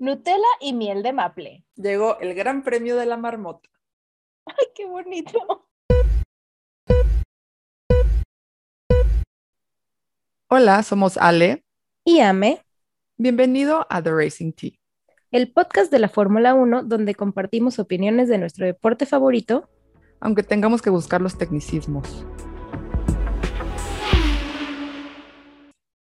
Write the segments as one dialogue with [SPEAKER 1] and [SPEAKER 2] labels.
[SPEAKER 1] Nutella y miel de maple.
[SPEAKER 2] Llegó el gran premio de la marmota.
[SPEAKER 1] Ay, qué bonito.
[SPEAKER 2] Hola, somos Ale.
[SPEAKER 1] Y Ame.
[SPEAKER 2] Bienvenido a The Racing Tea.
[SPEAKER 1] El podcast de la Fórmula 1 donde compartimos opiniones de nuestro deporte favorito.
[SPEAKER 2] Aunque tengamos que buscar los tecnicismos.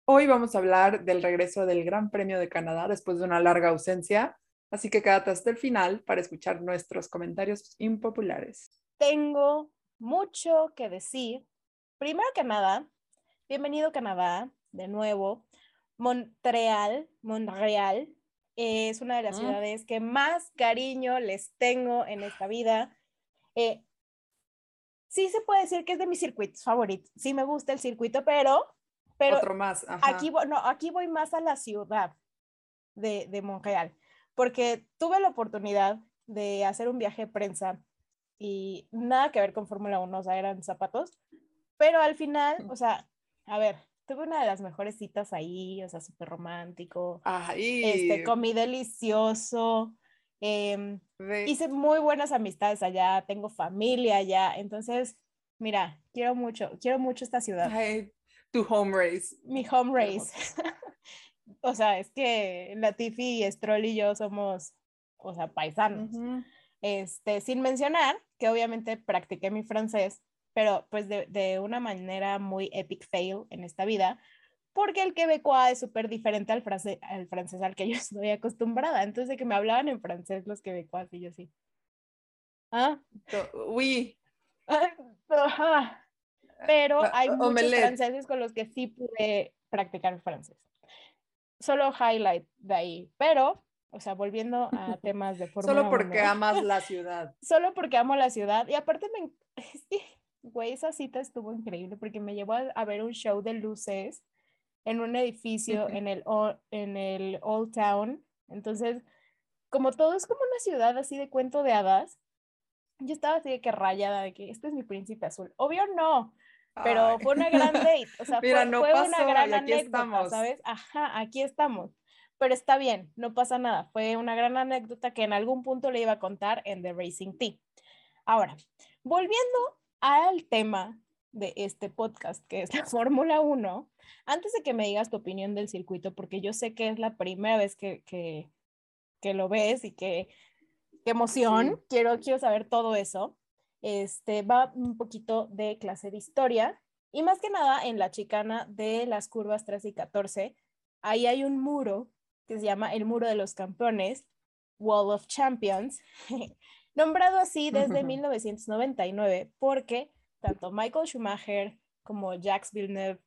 [SPEAKER 2] Hoy vamos a hablar del regreso del Gran Premio de Canadá después de una larga ausencia, así que quédate hasta el final para escuchar nuestros comentarios impopulares.
[SPEAKER 1] Tengo mucho que decir. Primero que nada, bienvenido Canadá, de nuevo. Montreal, Montreal, es una de las ciudades que más cariño les tengo en esta vida. Eh, sí se puede decir que es de mis circuitos favoritos. Sí me gusta el circuito, pero pero
[SPEAKER 2] Otro más.
[SPEAKER 1] Aquí, no, aquí voy más a la ciudad de, de Montreal, porque tuve la oportunidad de hacer un viaje de prensa y nada que ver con Fórmula 1, o sea, eran zapatos, pero al final, o sea, a ver, tuve una de las mejores citas ahí, o sea, súper romántico, este, comí delicioso, em, hice muy buenas amistades allá, tengo familia allá, entonces, mira, quiero mucho, quiero mucho esta ciudad.
[SPEAKER 2] Tu home race.
[SPEAKER 1] Mi home race. o sea, es que Latifi, Stroll y yo somos, o sea, paisanos. Este, sin mencionar que obviamente practiqué mi francés, pero pues de, de, una manera muy epic fail en esta vida, porque el quebecois es súper diferente al, francés, al francés al que yo estoy acostumbrada. Entonces, de que me hablaban en francés los quebecois y yo sí.
[SPEAKER 2] ¿Ah? Oui.
[SPEAKER 1] Pero hay muchos franceses con los que sí pude practicar francés. Solo highlight de ahí, pero, o sea, volviendo a temas de Fórmula
[SPEAKER 2] Solo porque amas la ciudad.
[SPEAKER 1] Solo porque amo la ciudad. Y aparte, me, güey, esa cita estuvo increíble porque me llevó a, ver un show de luces en un edificio en el, en el Old Town. Entonces, como todo es como una ciudad así de cuento de hadas, yo estaba así de que rayada de que este es mi príncipe azul. Obvio no, pero fue una gran date, o sea, fue, una gran anécdota, ¿sabes? Ajá, aquí estamos. Pero está bien, no pasa nada. Fue una gran anécdota que en algún punto le iba a contar en The Racing Tea. Ahora, volviendo al tema de este podcast, que es la Fórmula 1, antes de que me digas tu opinión del circuito, porque yo sé que es la primera vez que, que, que lo ves y que qué emoción, quiero, quiero saber todo eso este, va un poquito de clase de historia y más que nada en la chicana de las curvas 13 y 14, ahí hay un muro que se llama el Muro de los Campeones, Wall of Champions, nombrado así desde 1999 porque tanto Michael Schumacher como Jacques Villeneuve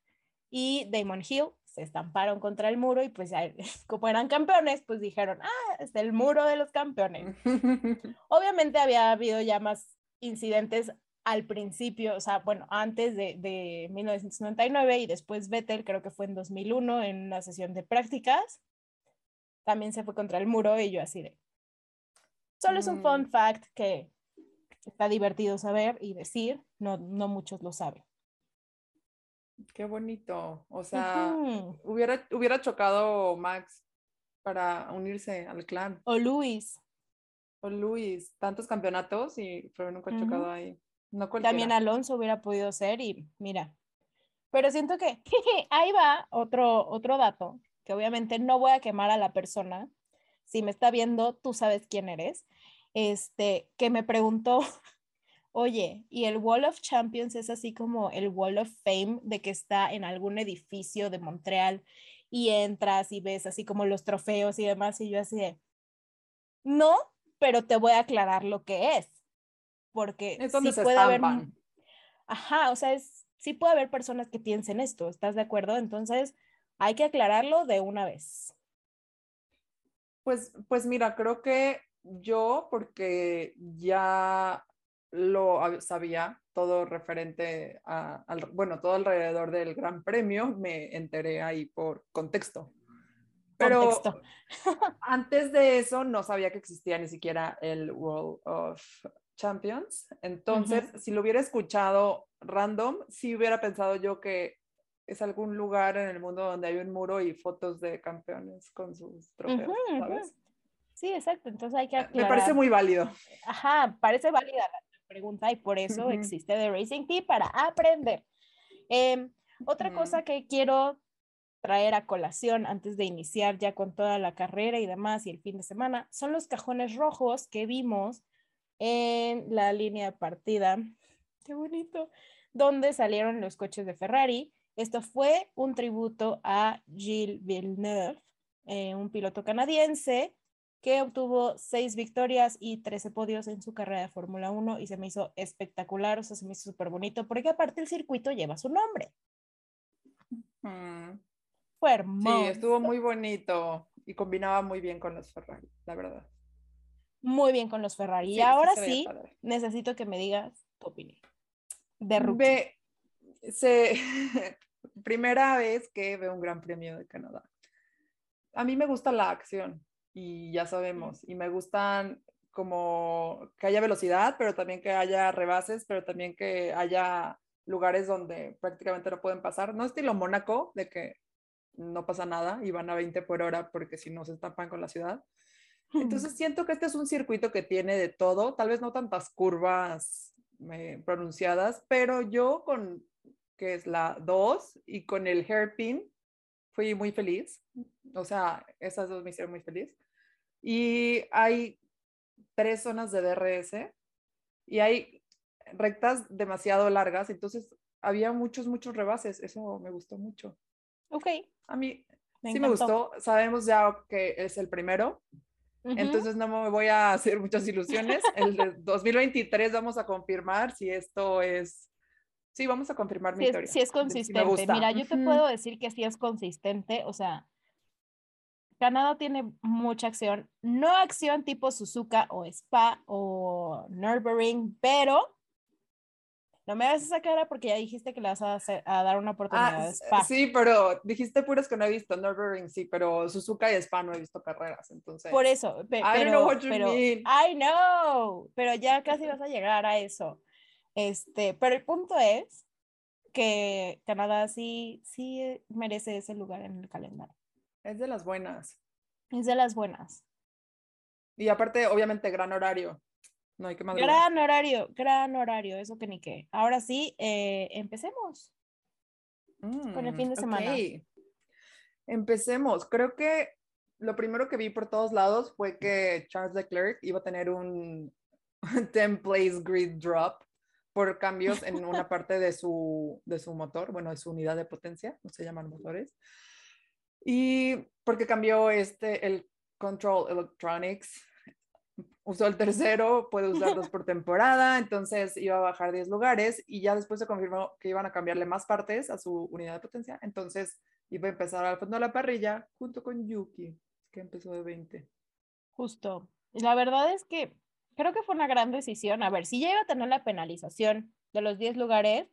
[SPEAKER 1] y Damon Hill se estamparon contra el muro y pues como eran campeones, pues dijeron, ah, es el muro de los campeones. Obviamente había habido ya más incidentes al principio, o sea, bueno, antes de, de 1999 y después Vettel, creo que fue en 2001 en una sesión de prácticas, también se fue contra el muro y yo así de... Solo es un fun mm. fact que está divertido saber y decir, no, no muchos lo saben.
[SPEAKER 2] Qué bonito. O sea, hubiera, hubiera chocado Max para unirse al clan.
[SPEAKER 1] O Luis.
[SPEAKER 2] O Luis, tantos campeonatos y pero nunca ha chocado ahí. No
[SPEAKER 1] También Alonso hubiera podido ser y mira. Pero siento que ahí va otro, otro dato, que obviamente no voy a quemar a la persona. Si me está viendo, tú sabes quién eres. Este, que me preguntó, oye, ¿y el Wall of Champions es así como el Wall of Fame de que está en algún edificio de Montreal y entras y ves así como los trofeos y demás? Y yo así de, no, pero te voy a aclarar lo que es, porque
[SPEAKER 2] es donde sí puede haber,
[SPEAKER 1] ajá, o sea, es, sí puede haber personas que piensen esto, ¿estás de acuerdo? Entonces, hay que aclararlo de una vez.
[SPEAKER 2] Pues, pues mira, creo que yo, porque ya lo sabía, todo referente a, al, bueno, todo alrededor del Gran Premio, me enteré ahí por contexto. Pero antes de eso no sabía que existía ni siquiera el World of Champions. Entonces, si lo hubiera escuchado random, sí hubiera pensado yo que es algún lugar en el mundo donde hay un muro y fotos de campeones con sus trofeos, ¿sabes?
[SPEAKER 1] Sí, exacto. Entonces hay que
[SPEAKER 2] Me parece muy válido.
[SPEAKER 1] Ajá, parece válida la pregunta y por eso existe The Racing Team para aprender. Em, otra cosa que quiero traer a colación antes de iniciar ya con toda la carrera y demás y el fin de semana son los cajones rojos que vimos en la línea de partida. Qué bonito. Donde salieron los coches de Ferrari. Esto fue un tributo a Gilles Villeneuve, eh, un piloto canadiense que obtuvo seis victorias y 13 podios en su carrera de Fórmula 1 y se me hizo espectacular, o sea, se me hizo súper bonito porque aparte el circuito lleva su nombre.
[SPEAKER 2] Mm,
[SPEAKER 1] Fue
[SPEAKER 2] Sí,
[SPEAKER 1] hermoso.
[SPEAKER 2] estuvo muy bonito y combinaba muy bien con los Ferrari, la verdad.
[SPEAKER 1] muy bien con los Ferrari.
[SPEAKER 2] Sí,
[SPEAKER 1] y
[SPEAKER 2] sí
[SPEAKER 1] ahora sí,
[SPEAKER 2] padre.
[SPEAKER 1] necesito que me digas tu opinión. De.
[SPEAKER 2] Ve, se, primera vez que veo un Gran Premio de Canadá. A mí me gusta la acción y ya sabemos, y me gustan como que haya velocidad, pero también que haya rebases, pero también que haya lugares donde prácticamente no pueden pasar. No estilo Mónaco, de que no pasa nada y van a 20 por hora porque si no se estampan con la ciudad. Entonces siento que este es un circuito que tiene de todo, tal vez no tantas curvas eh, pronunciadas, pero yo con que es la 2 y con el hairpin fui muy feliz. O sea, esas dos me hicieron muy feliz. Y hay tres zonas de DRS y hay rectas demasiado largas, entonces había muchos, muchos rebases. Eso me gustó mucho.
[SPEAKER 1] Ok,
[SPEAKER 2] A mí
[SPEAKER 1] me
[SPEAKER 2] sí me gustó. Sabemos ya que es el primero,
[SPEAKER 1] Ujú.
[SPEAKER 2] entonces no me voy a hacer muchas ilusiones. El de 2023 vamos a confirmar si esto es... Sí, vamos a confirmar mi
[SPEAKER 1] es,
[SPEAKER 2] teoría.
[SPEAKER 1] sí es
[SPEAKER 2] si me
[SPEAKER 1] consistente.
[SPEAKER 2] gusta.
[SPEAKER 1] Mira, yo te
[SPEAKER 2] Ujú.
[SPEAKER 1] puedo decir que sí es consistente. O sea, Canadá tiene mucha acción. No acción tipo Suzuka o Spa o Nürburgring, pero no me hagas esa cara porque ya dijiste que le vas a, hacer- a dar una oportunidad
[SPEAKER 2] Ah,
[SPEAKER 1] a Spa.
[SPEAKER 2] sí, pero dijiste puras que no he visto, Nürburgring sí, pero Suzuka y Spa no he visto carreras, entonces...
[SPEAKER 1] Por eso, pe-
[SPEAKER 2] I don't
[SPEAKER 1] pero,
[SPEAKER 2] know what you
[SPEAKER 1] pero,
[SPEAKER 2] mean.
[SPEAKER 1] I know, pero ya casi vas a llegar a eso. Este, pero el punto es que Canadá sí, sí merece ese lugar en el calendario.
[SPEAKER 2] Es de las buenas.
[SPEAKER 1] Es de las buenas.
[SPEAKER 2] Y aparte, obviamente, gran horario. No hay que madrugar.
[SPEAKER 1] Gran horario, gran horario, eso que ni qué. Ahora sí, eh, empecemos. con el fin de
[SPEAKER 2] Mm,
[SPEAKER 1] semana.
[SPEAKER 2] ok. Empecemos. Creo que lo primero que vi por todos lados fue que Charles Leclerc iba a tener un 10 place grid drop por cambios en una parte de su, de su motor, bueno, de su unidad de potencia, no se llaman motores. Y porque cambió este, el Control Electronics, usó el tercero, puede usarlos por temporada, entonces iba a bajar 10 lugares y ya después se confirmó que iban a cambiarle más partes a su unidad de potencia, entonces iba a empezar al fondo de la parrilla junto con Yuki, que empezó de 20.
[SPEAKER 1] Justo. Y La verdad es que creo que fue una gran decisión. A ver, si ya iba a tener la penalización de los 10 lugares,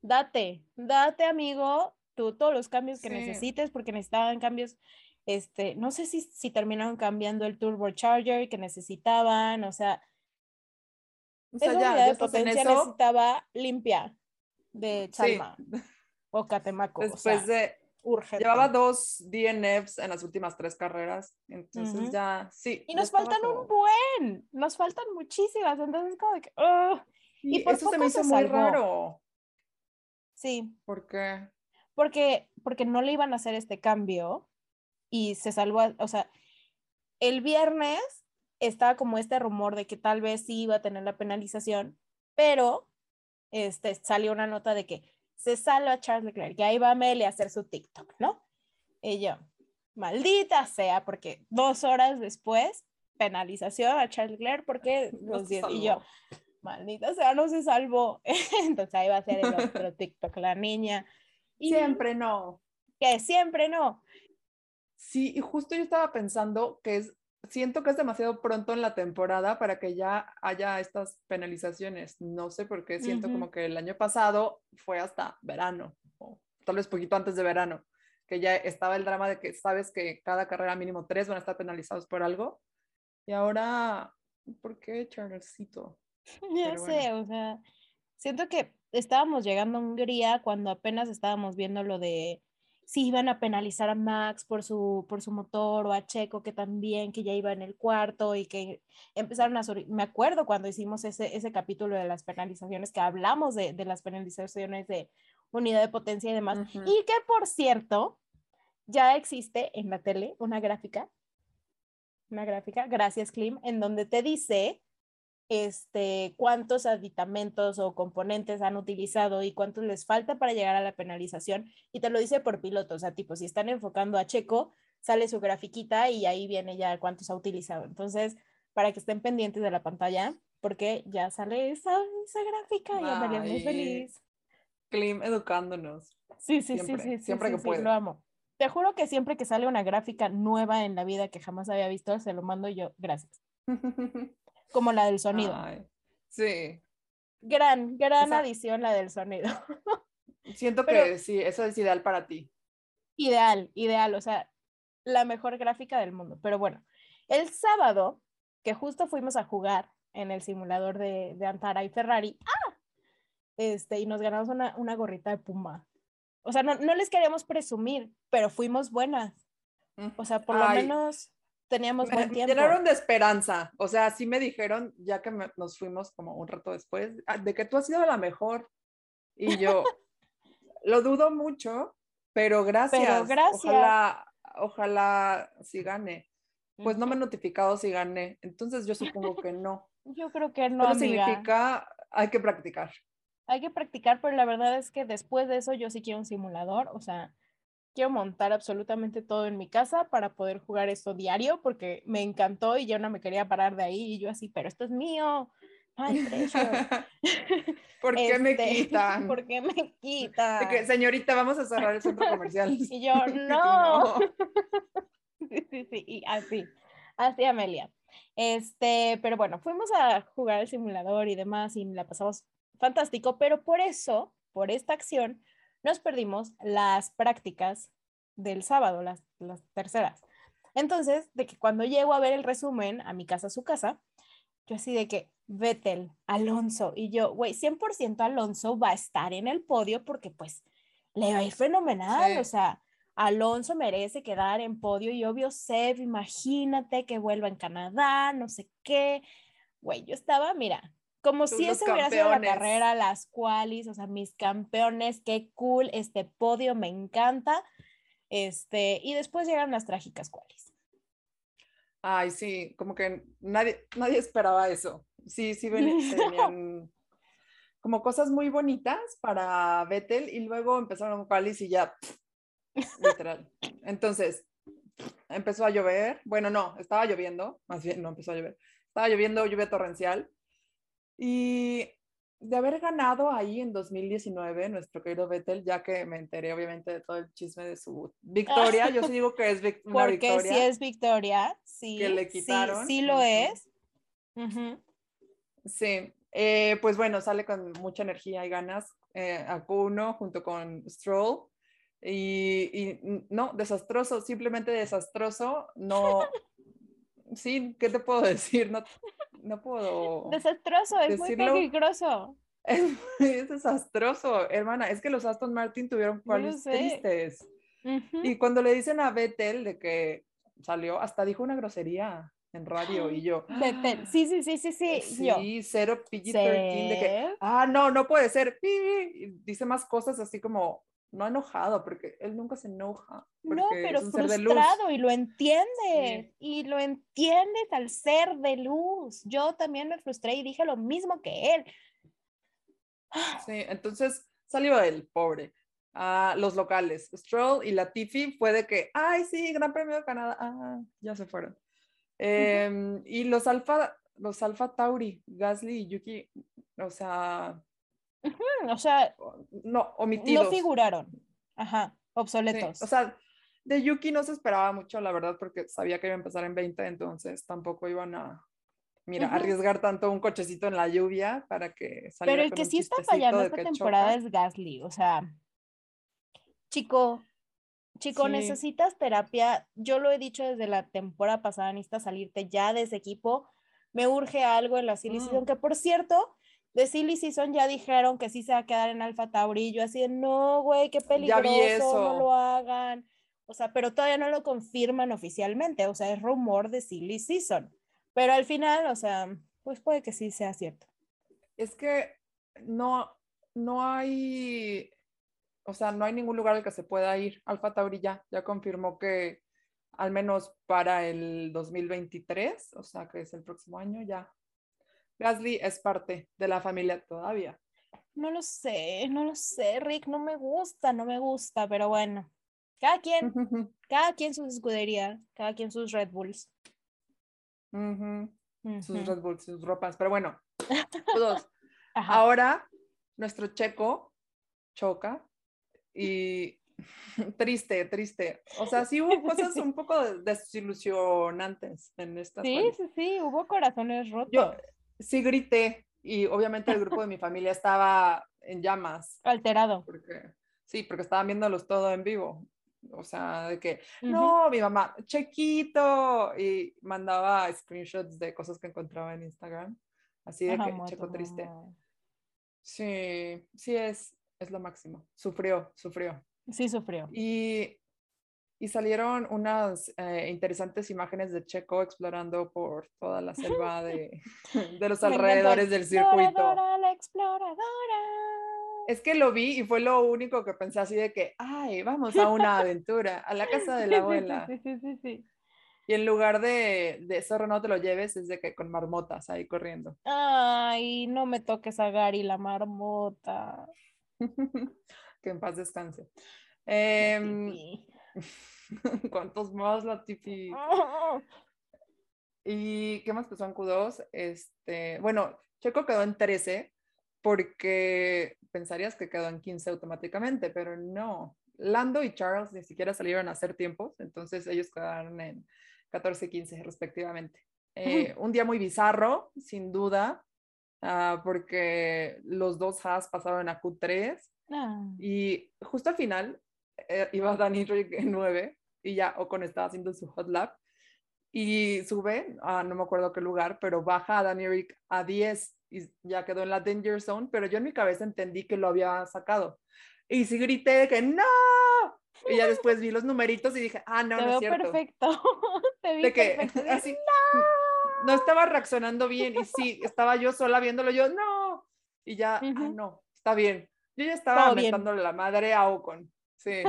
[SPEAKER 1] date, date, amigo, tú todos los cambios que
[SPEAKER 2] Sí.
[SPEAKER 1] necesites, porque necesitaban cambios. Este, no sé si, si terminaron cambiando el turbocharger que necesitaban, o sea,
[SPEAKER 2] O sea,
[SPEAKER 1] esa
[SPEAKER 2] ya,
[SPEAKER 1] unidad de potencia
[SPEAKER 2] eso.
[SPEAKER 1] necesitaba limpia de
[SPEAKER 2] Sí,
[SPEAKER 1] Chalma o Catemaco. o
[SPEAKER 2] después
[SPEAKER 1] sea,
[SPEAKER 2] de...
[SPEAKER 1] urgente.
[SPEAKER 2] Llevaba dos DNFs en las últimas tres carreras, entonces
[SPEAKER 1] Ujú.
[SPEAKER 2] ya, sí.
[SPEAKER 1] Y nos faltan un buen, nos faltan muchísimas, entonces como que, ugh.
[SPEAKER 2] Y,
[SPEAKER 1] por
[SPEAKER 2] eso se me
[SPEAKER 1] se
[SPEAKER 2] hizo muy
[SPEAKER 1] salvó.
[SPEAKER 2] raro.
[SPEAKER 1] sí,
[SPEAKER 2] ¿Por qué?
[SPEAKER 1] porque, porque no le iban a hacer este cambio y se salvó, o sea, el viernes estaba como este rumor de que tal vez sí iba a tener la penalización, pero este, salió una nota de que se salva Charles Leclerc, que ahí va Meli a hacer su TikTok, ¿no? Y yo, maldita sea, porque dos horas después, penalización a Charles Leclerc porque
[SPEAKER 2] No
[SPEAKER 1] los
[SPEAKER 2] se
[SPEAKER 1] 10, y yo, maldita sea, no se salvó. Entonces ahí va a ser el otro TikTok, la niña. Y
[SPEAKER 2] Siempre no.
[SPEAKER 1] que siempre no.
[SPEAKER 2] Sí, y justo yo estaba pensando que es, siento que es demasiado pronto en la temporada para que ya haya estas penalizaciones. No sé por qué siento
[SPEAKER 1] Ujú.
[SPEAKER 2] como que el año pasado fue hasta verano, o tal vez poquito antes de verano, que ya estaba el drama de que sabes que cada carrera mínimo tres van a estar penalizados por algo. Y ahora, ¿por qué Charlesito?
[SPEAKER 1] Ya
[SPEAKER 2] Pero
[SPEAKER 1] sé, o sea, siento que estábamos llegando a Hungría cuando apenas estábamos viendo lo de si iban a penalizar a Max por su, por su motor o a Checo que también, que ya iba en el cuarto y que empezaron a... Me acuerdo cuando hicimos ese, ese capítulo de las penalizaciones, que hablamos de, de las penalizaciones de unidad de potencia y demás. Y que, por cierto, ya existe en la tele una gráfica, una gráfica, gracias Klim, en donde te dice este, cuántos aditamentos o componentes han utilizado y cuántos les falta para llegar a la penalización y te lo dice por piloto, o sea, tipo, si están enfocando a Checo, sale su grafiquita y ahí viene ya cuántos ha utilizado. Entonces, para que estén pendientes de la pantalla, porque ya sale esa, esa gráfica y María muy feliz.
[SPEAKER 2] Klim educándonos.
[SPEAKER 1] Sí, sí, sí, sí, siempre que puede. lo amo. Te juro que siempre que sale una gráfica nueva en la vida que jamás había visto, se lo mando yo, gracias. como la del sonido.
[SPEAKER 2] sí.
[SPEAKER 1] Gran, gran adición la del sonido.
[SPEAKER 2] Siento que sí, eso es ideal para ti.
[SPEAKER 1] Ideal, ideal, o sea, la mejor gráfica del mundo. Pero bueno, el sábado, que justo fuimos a jugar en el simulador de, de Antara y Ferrari, ¡ah! Este, y nos ganamos una, una gorrita de Puma. O sea, no, no, les queríamos presumir, pero fuimos buenas. O sea, por lo menos teníamos buen tiempo.
[SPEAKER 2] llenaron de esperanza. O sea, sí me dijeron, ya que nos fuimos como un rato después, ah, de que tú has sido la mejor. Y yo lo dudo mucho, pero gracias. Pero gracias. Ojalá, ojalá si gane. Pues no me he notificado si gané. Entonces yo supongo que no.
[SPEAKER 1] Yo creo que no. Pero
[SPEAKER 2] significa hay que practicar.
[SPEAKER 1] Hay que practicar, pero la verdad es que después de eso yo sí quiero un simulador. O sea, quiero montar absolutamente todo en mi casa para poder jugar esto diario porque me encantó y yo no me quería parar de ahí y yo así, pero esto es mío. Ay,
[SPEAKER 2] ¿Por qué me este, quitan?
[SPEAKER 1] ¿Por qué me quitan?
[SPEAKER 2] que, señorita, vamos a cerrar el centro comercial.
[SPEAKER 1] y yo, no. sí, sí, sí, y así, así Amelia. Este, pero bueno, fuimos a jugar el simulador y demás y la pasamos fantástico, pero por eso, por esta acción, nos perdimos las prácticas del sábado, las, las terceras. Entonces, de que cuando llego a ver el resumen a mi casa, a su casa, yo así de que Vettel, Alonso, y yo, güey, 100% Alonso va a estar en el podio porque pues le va a ir fenomenal, o sea, Alonso merece quedar en podio y obvio Seb, imagínate que vuelva en Canadá, no sé qué. Güey, yo estaba, mira, como si ese hubiera sido la carrera, las qualis, o sea, mis campeones, qué cool, este podio me encanta. Este, y después llegan las trágicas qualis.
[SPEAKER 2] Ay, sí, como que nadie, nadie esperaba eso. Sí, sí, venían como cosas muy bonitas para Vettel y luego empezaron qualis y ya, literal. Entonces, empezó a llover. Bueno, no, estaba lloviendo, más bien no empezó a llover. Estaba lloviendo, lluvia torrencial y de haber ganado ahí en 2019 nuestro querido Vettel, ya que me enteré obviamente de todo el chisme de su victoria, yo sí digo que es una
[SPEAKER 1] victoria. Porque sí es victoria, sí.
[SPEAKER 2] Que le quitaron.
[SPEAKER 1] Sí, lo es.
[SPEAKER 2] Sí, eh, pues bueno, sale con mucha energía y ganas eh, a Q1 junto con Stroll. Y, y, no, desastroso, simplemente desastroso. No, sí, ¿qué te puedo decir? No, no puedo.
[SPEAKER 1] Desastroso, es muy peligroso.
[SPEAKER 2] Es, desastroso, hermana. Es que los Aston Martin tuvieron cuales tristes. Y cuando le dicen a Vettel de que salió, hasta dijo una grosería en radio y yo.
[SPEAKER 1] Vettel, sí, sí, sí, sí, sí.
[SPEAKER 2] Sí, cero PG-13 de que, ah, no, no puede ser. Y dice más cosas así como, no enojado, porque él nunca se enoja.
[SPEAKER 1] No, pero frustrado y lo entiendes. Y lo entiendes al ser de luz. Yo también me frustré y dije lo mismo que él.
[SPEAKER 2] Sí, entonces salió él, pobre. a los locales, Stroll y Latifi fue de que, ay, sí, Gran Premio de Canadá, ah, ya se fueron. Em, y los Alfa, los Alfa Tauri, Gasly y Yuki, o sea,
[SPEAKER 1] o sea,
[SPEAKER 2] no, omitidos.
[SPEAKER 1] No figuraron. Ajá, obsoletos.
[SPEAKER 2] o sea, de Yuki no se esperaba mucho, la verdad, porque sabía que iba a empezar en 20, entonces tampoco iban a, mira, arriesgar tanto un cochecito en la lluvia para que
[SPEAKER 1] saliera Pero el que sí está fallando esta temporada es Gasly, o sea, chico, chico, necesitas terapia. Yo lo he dicho desde la temporada pasada, necesitas salirte ya de ese equipo. Me urge algo en la Silly mm. que por cierto, de Silly Season ya dijeron que sí se va a quedar en Alpha Tauri. Yo así de, no, güey, qué peligroso, no lo hagan. O sea, pero todavía no lo confirman oficialmente. O sea, es rumor de Silly Season. Pero al final, o sea, pues puede que sí sea cierto.
[SPEAKER 2] Es que no, no hay, o sea, no hay ningún lugar al que se pueda ir. Alpha Tauri ya, ya confirmó que al menos para el 2023, o sea, que es el próximo año, ya Gasly es parte de la familia todavía.
[SPEAKER 1] No lo sé, no lo sé, Rick, no me gusta, no me gusta, pero bueno, cada quien, cada quien sus escuderías, cada quien sus Red Bulls.
[SPEAKER 2] Sus Red Bulls, sus ropas, pero bueno, todos. Ahora, nuestro checo choca y triste, triste. O sea, sí hubo cosas un poco desilusionantes en esta.
[SPEAKER 1] Sí, sí, sí, hubo corazones rotos
[SPEAKER 2] sí grité y obviamente el grupo de mi familia estaba en llamas.
[SPEAKER 1] Alterado.
[SPEAKER 2] Porque, sí, porque estaban viéndolos todo en vivo. O sea, de que, no, mi mamá, chequito, y mandaba screenshots de cosas que encontraba en Instagram. Así de que, checo triste. Sí, sí es, es lo máximo. Sufrió, sufrió.
[SPEAKER 1] Sí, sufrió.
[SPEAKER 2] Y y salieron unas eh, interesantes imágenes de Checo explorando por toda la selva de, de los alrededores del circuito.
[SPEAKER 1] La exploradora.
[SPEAKER 2] Es que lo vi y fue lo único que pensé así de que, ay, vamos a una aventura, a la casa de la abuela.
[SPEAKER 1] Sí, sí, sí, sí.
[SPEAKER 2] Y en lugar de, de zorro no te lo lleves, es de que con marmotas ahí corriendo.
[SPEAKER 1] Ay, no me toques a Gary la marmota.
[SPEAKER 2] que en paz descanse. Eh, ¿Cuántos más, Latifi? ¿Y qué más pasó en Q2? Este, bueno, Checo quedó en 13 porque pensarías que quedó en 15 automáticamente, pero no. Lando y Charles ni siquiera salieron a hacer tiempos, entonces ellos quedaron en 14 y 15 respectivamente. Eh, un día muy bizarro, sin duda, ah, porque los dos Haas pasaron a Q3 ah. y justo al final eh, iba Danny Rick en 9 y ya Ocon estaba haciendo su hot lap y sube a no me acuerdo qué lugar, pero baja a Danny Rick a 10 y ya quedó en la danger zone, pero yo en mi cabeza entendí que lo había sacado. Y sí grité que no. Y ya después vi los numeritos y dije, ah, no, no es cierto.
[SPEAKER 1] perfecto. Te vi de que, perfecto. Así,
[SPEAKER 2] no. no. estaba reaccionando bien y sí, estaba yo sola viéndolo yo, no. Y ya, ah, no, está bien. Yo ya estaba metándole la madre a Ocon. Sí.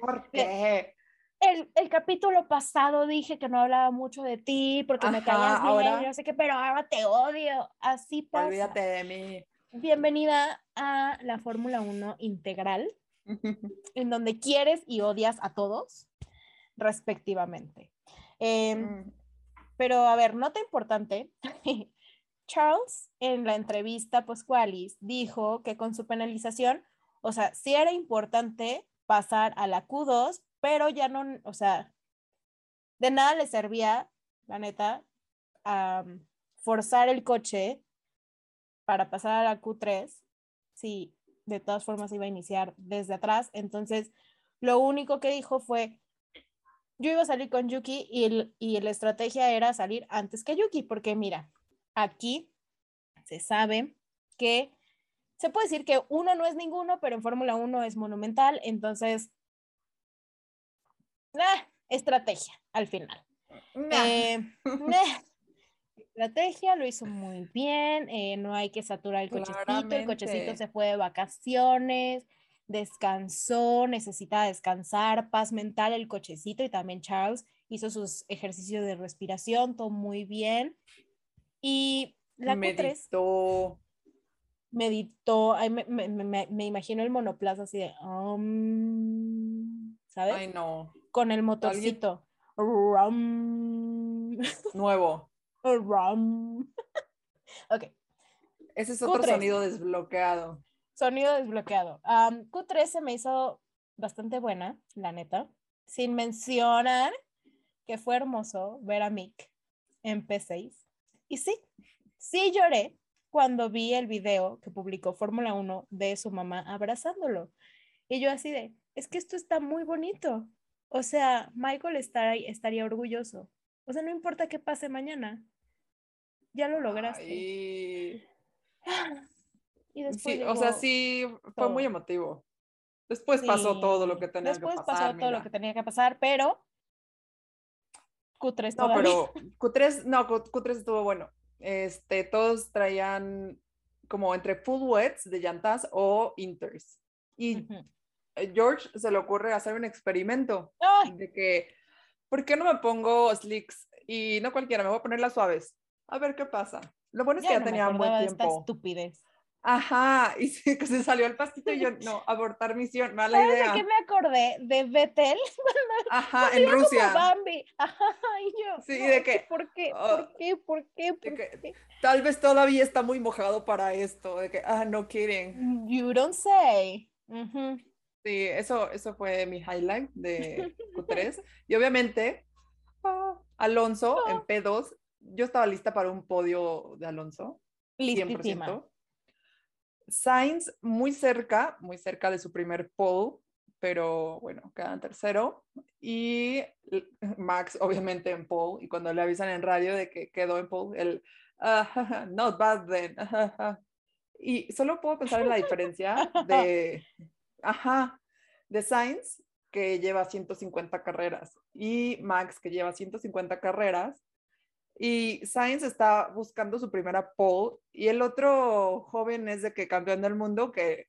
[SPEAKER 2] ¿Por qué?
[SPEAKER 1] El, el, capítulo pasado dije que no hablaba mucho de ti porque me caías bien, ahora, no sé qué, pero ahora te odio. Así pasa.
[SPEAKER 2] Olvídate de mí.
[SPEAKER 1] Bienvenida a la Fórmula 1 integral, en donde quieres y odias a todos, respectivamente. Em, mm. Pero a ver, nota importante. Charles, en la entrevista Qualis, dijo que con su penalización, o sea, sí era importante pasar a la Q2, pero ya no, o sea, de nada le servía, la neta, a forzar el coche para pasar a la Q3 si de todas formas iba a iniciar desde atrás. Entonces, lo único que dijo fue, yo iba a salir con Yuki y, y la estrategia era salir antes que Yuki, porque mira, aquí se sabe que se puede decir que uno no es ninguno, pero en Fórmula 1 es monumental, entonces, estrategia al final. Eh, estrategia, lo hizo muy bien, eh, no hay que saturar el cochecito, el cochecito se fue de vacaciones, descansó, necesita descansar, paz mental el cochecito y también Charles hizo sus ejercicios de respiración, todo muy bien. Y la
[SPEAKER 2] Meditó
[SPEAKER 1] meditó, me, me, me, me, imagino el monoplaza así de, ¿sabes?
[SPEAKER 2] Ay, no.
[SPEAKER 1] Con el motorcito.
[SPEAKER 2] Nuevo.
[SPEAKER 1] ok.
[SPEAKER 2] Ese es otro sonido desbloqueado.
[SPEAKER 1] Sonido desbloqueado. Um, Q3 me hizo bastante buena, la neta. Sin mencionar que fue hermoso ver a Mick en P6. Y sí, sí lloré cuando vi el video que publicó Fórmula 1 de su mamá abrazándolo. Y yo así de, es que esto está muy bonito. O sea, Michael estaría, estaría orgulloso. O sea, no importa qué pase mañana. Ya lo lograste. Y después
[SPEAKER 2] Sí, o sea, sí, fue
[SPEAKER 1] todo.
[SPEAKER 2] muy emotivo. Después pasó todo lo que
[SPEAKER 1] Sí,
[SPEAKER 2] tenía
[SPEAKER 1] Después
[SPEAKER 2] que pasar.
[SPEAKER 1] pasó todo lo
[SPEAKER 2] mira.
[SPEAKER 1] que tenía que pasar, pero Q3
[SPEAKER 2] No,
[SPEAKER 1] todavía.
[SPEAKER 2] pero Q3, no, Q- Q3 estuvo bueno. Este, todos traían como entre full wets de llantas o inters. Y George se le ocurre hacer un experimento
[SPEAKER 1] Ay,
[SPEAKER 2] de que, ¿por qué no me pongo slicks? Y no cualquiera, me voy a poner las suaves. A ver qué pasa. Lo bueno es que ya
[SPEAKER 1] no me
[SPEAKER 2] tenía
[SPEAKER 1] acordaba
[SPEAKER 2] buen
[SPEAKER 1] de esta
[SPEAKER 2] tiempo.
[SPEAKER 1] estupidez.
[SPEAKER 2] Ajá, y que se salió el pastito y yo, no, abortar misión, mala
[SPEAKER 1] ¿Sabes de
[SPEAKER 2] idea.
[SPEAKER 1] qué me acordé? De Betel,
[SPEAKER 2] Ajá, en
[SPEAKER 1] como
[SPEAKER 2] Rusia.
[SPEAKER 1] Bambi. Ajá, y yo.
[SPEAKER 2] Sí,
[SPEAKER 1] no,
[SPEAKER 2] de que,
[SPEAKER 1] ¿Por qué?
[SPEAKER 2] ah,
[SPEAKER 1] ¿Por qué? ¿Por qué? ¿Por
[SPEAKER 2] que-
[SPEAKER 1] qué?
[SPEAKER 2] Tal vez todavía está muy mojado para esto, de que, ah, no kidding.
[SPEAKER 1] You don't say.
[SPEAKER 2] Sí, eso, eso fue mi highlight de Q3. Y obviamente, ah, Alonso en P2, yo estaba lista para un podio de Alonso,
[SPEAKER 1] Listísima.
[SPEAKER 2] 100%. Sainz muy cerca, muy cerca de su primer pole, pero bueno, queda en tercero. Y Max, obviamente, en pole. Y cuando le avisan en radio de que quedó en pole, el "Ah, jaja, not bad then. ajaja". Y solo puedo pensar en la diferencia de, ajá, de Sainz, que lleva 150 carreras, y Max, que lleva 150 carreras. Y Sainz está buscando su primera pole y el otro joven es de que campeón del mundo que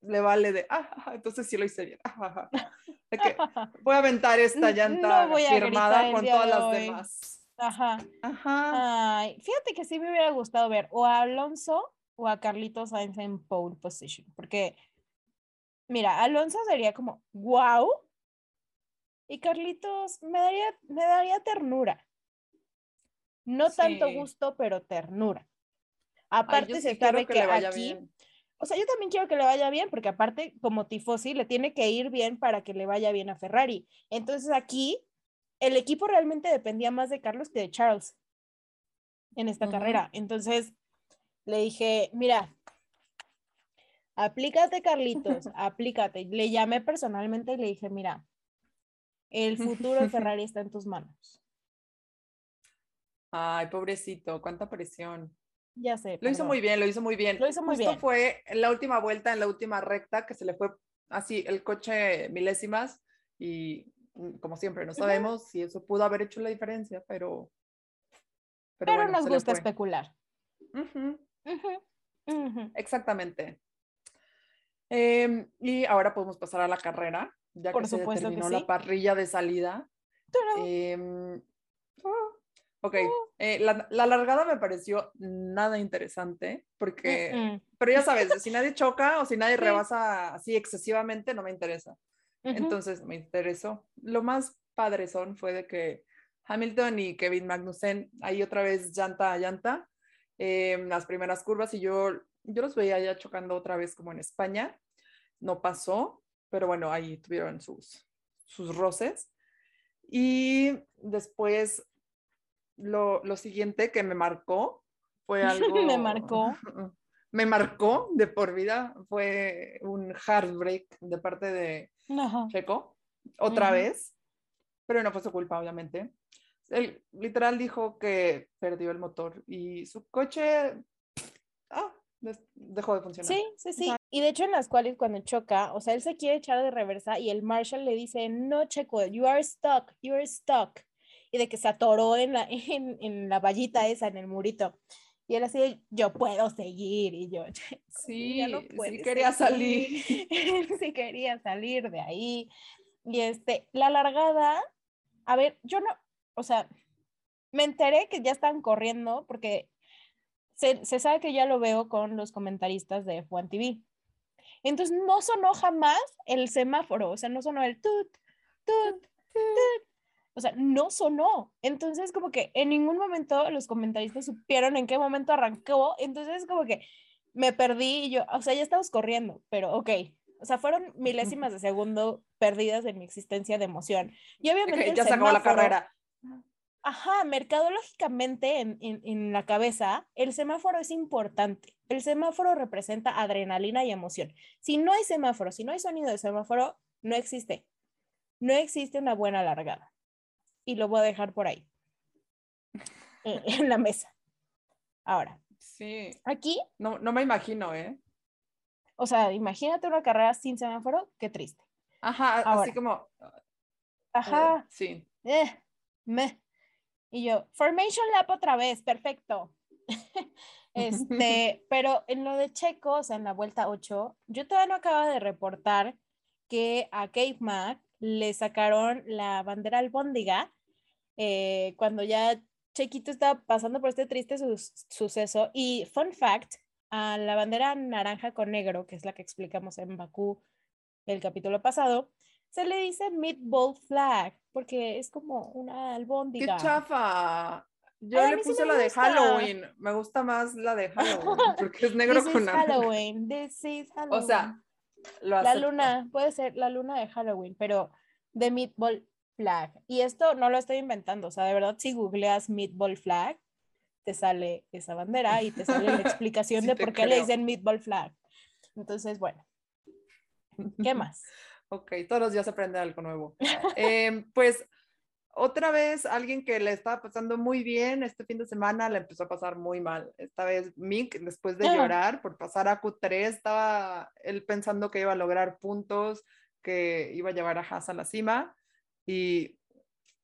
[SPEAKER 2] le vale de, ah, entonces sí lo hice bien. ajá, ajá". De que voy a aventar esta
[SPEAKER 1] No
[SPEAKER 2] llanta
[SPEAKER 1] a
[SPEAKER 2] firmada con todas
[SPEAKER 1] de
[SPEAKER 2] las demás.
[SPEAKER 1] Ajá.
[SPEAKER 2] Ajá.
[SPEAKER 1] Ay, fíjate que sí me hubiera gustado ver o a Alonso o a Carlitos Sainz en pole position, porque mira, Alonso sería como wow y Carlitos me daría, me daría ternura. No tanto gusto, pero ternura. Aparte se
[SPEAKER 2] sí
[SPEAKER 1] sabe
[SPEAKER 2] que
[SPEAKER 1] aquí,
[SPEAKER 2] bien.
[SPEAKER 1] o sea, yo también quiero que le vaya bien, porque aparte, como tifosi, le tiene que ir bien para que le vaya bien a Ferrari. Entonces aquí, el equipo realmente dependía más de Carlos que de Charles en esta carrera. Entonces le dije, mira, aplícate, Carlitos, aplícate. Le llamé personalmente y le dije, mira, el futuro de Ferrari está en tus manos.
[SPEAKER 2] Ay, pobrecito, cuánta presión.
[SPEAKER 1] Ya sé.
[SPEAKER 2] Lo hizo muy bien, lo hizo muy bien.
[SPEAKER 1] Lo hizo muy
[SPEAKER 2] Justo
[SPEAKER 1] bien.
[SPEAKER 2] fue en la última vuelta, en la última recta, que se le fue así el coche milésimas y mm, como siempre, no sabemos si eso pudo haber hecho la diferencia, pero...
[SPEAKER 1] Pero
[SPEAKER 2] bueno,
[SPEAKER 1] nos gusta especular.
[SPEAKER 2] Exactamente. Em, y ahora podemos pasar a la carrera, ya
[SPEAKER 1] Por
[SPEAKER 2] que se
[SPEAKER 1] que sí.
[SPEAKER 2] la parrilla de salida. Ok,
[SPEAKER 1] Uh.
[SPEAKER 2] eh, la, la largada me pareció nada interesante porque,
[SPEAKER 1] Mm, mm.
[SPEAKER 2] pero ya sabes, si nadie choca o si nadie rebasa así excesivamente, no me interesa.
[SPEAKER 1] Ujú.
[SPEAKER 2] Entonces me interesó. Lo más padre son fue de que Hamilton y Kevin Magnussen ahí otra vez llanta a llanta en las primeras curvas y yo, yo los veía ya chocando otra vez como en España. No pasó, pero bueno, ahí tuvieron sus, sus roces. Y después lo, lo siguiente que me marcó fue algo...
[SPEAKER 1] Me marcó.
[SPEAKER 2] me marcó de por vida fue un heartbreak de parte de
[SPEAKER 1] Ajá.
[SPEAKER 2] Checo, otra vez, pero no fue su culpa, obviamente. Él literal dijo que perdió el motor y su coche ah, dejó de funcionar.
[SPEAKER 1] Sí, sí, sí. Y de hecho en las cuales cuando choca, o sea, él se quiere echar de reversa y el Marshall le dice, no, Checo, you are stuck, you are stuck. Y de que se atoró en la, en, en la vallita esa, en el murito. Y él así, yo puedo seguir. Y yo,
[SPEAKER 2] Sí,
[SPEAKER 1] ya no
[SPEAKER 2] sí quería
[SPEAKER 1] seguir.
[SPEAKER 2] salir.
[SPEAKER 1] Sí quería salir de ahí. Y este, la largada, a ver, yo no, o sea, me enteré que ya están corriendo porque se, se sabe que ya lo veo con los comentaristas de F1 TV. Entonces no sonó jamás el semáforo, o sea, no sonó el tut, tut, tut. O sea, no sonó. Entonces, como que en ningún momento los comentaristas supieron en qué momento arrancó. Entonces, como que me perdí y yo, o sea, ya estamos corriendo, pero ok. O sea, fueron milésimas de segundo perdidas en mi existencia de emoción. Y
[SPEAKER 2] De
[SPEAKER 1] obviamente
[SPEAKER 2] ya se acabó la carrera.
[SPEAKER 1] Ajá, mercadológicamente en, en, en la cabeza, el semáforo es importante. El semáforo representa adrenalina y emoción. Si no hay semáforo, si no hay sonido de semáforo, no existe. No existe una buena largada. Y lo voy a dejar por ahí, en, la mesa. Ahora,
[SPEAKER 2] Sí.
[SPEAKER 1] Aquí,
[SPEAKER 2] No, no me imagino, ¿eh?
[SPEAKER 1] o sea, imagínate una carrera sin semáforo, qué triste.
[SPEAKER 2] Ajá, así como.
[SPEAKER 1] Ajá,
[SPEAKER 2] eh, sí.
[SPEAKER 1] eh, me. Y yo, Formation Lap otra vez, perfecto. este, pero en lo de Checo, o sea, en la vuelta 8, yo todavía no acabo de reportar que a Cape Mac le sacaron la bandera albóndiga eh, cuando ya Chequito estaba pasando por este triste sus- suceso. Y fun fact, a la bandera naranja con negro, que es la que explicamos en Bakú el capítulo pasado, se le dice meatball flag, porque es como una
[SPEAKER 2] ¡Qué
[SPEAKER 1] albóndiga.
[SPEAKER 2] chafa! Yo
[SPEAKER 1] Ay,
[SPEAKER 2] le
[SPEAKER 1] sí
[SPEAKER 2] puse
[SPEAKER 1] me
[SPEAKER 2] la de
[SPEAKER 1] gusta.
[SPEAKER 2] Halloween. Me gusta más la de Halloween porque es negro
[SPEAKER 1] This
[SPEAKER 2] con
[SPEAKER 1] is. Halloween, this is
[SPEAKER 2] O
[SPEAKER 1] Halloween.
[SPEAKER 2] sea, lo
[SPEAKER 1] la luna, puede ser la luna de Halloween, pero de meatball flag. Y esto no lo estoy inventando, o sea, de verdad, si googleas meatball flag, te sale esa bandera y te sale la explicación
[SPEAKER 2] Sí
[SPEAKER 1] de por qué le
[SPEAKER 2] creo.
[SPEAKER 1] dicen meatball flag. Entonces, bueno, ¿qué más?
[SPEAKER 2] Ok, todos los días aprende algo nuevo. Em, pues otra vez alguien que le estaba pasando muy bien este fin de semana le empezó a pasar muy mal. Esta vez Mick, después de
[SPEAKER 1] Ah.
[SPEAKER 2] llorar por pasar a Q3, estaba él pensando que iba a lograr puntos, que iba a llevar a Haas a la cima y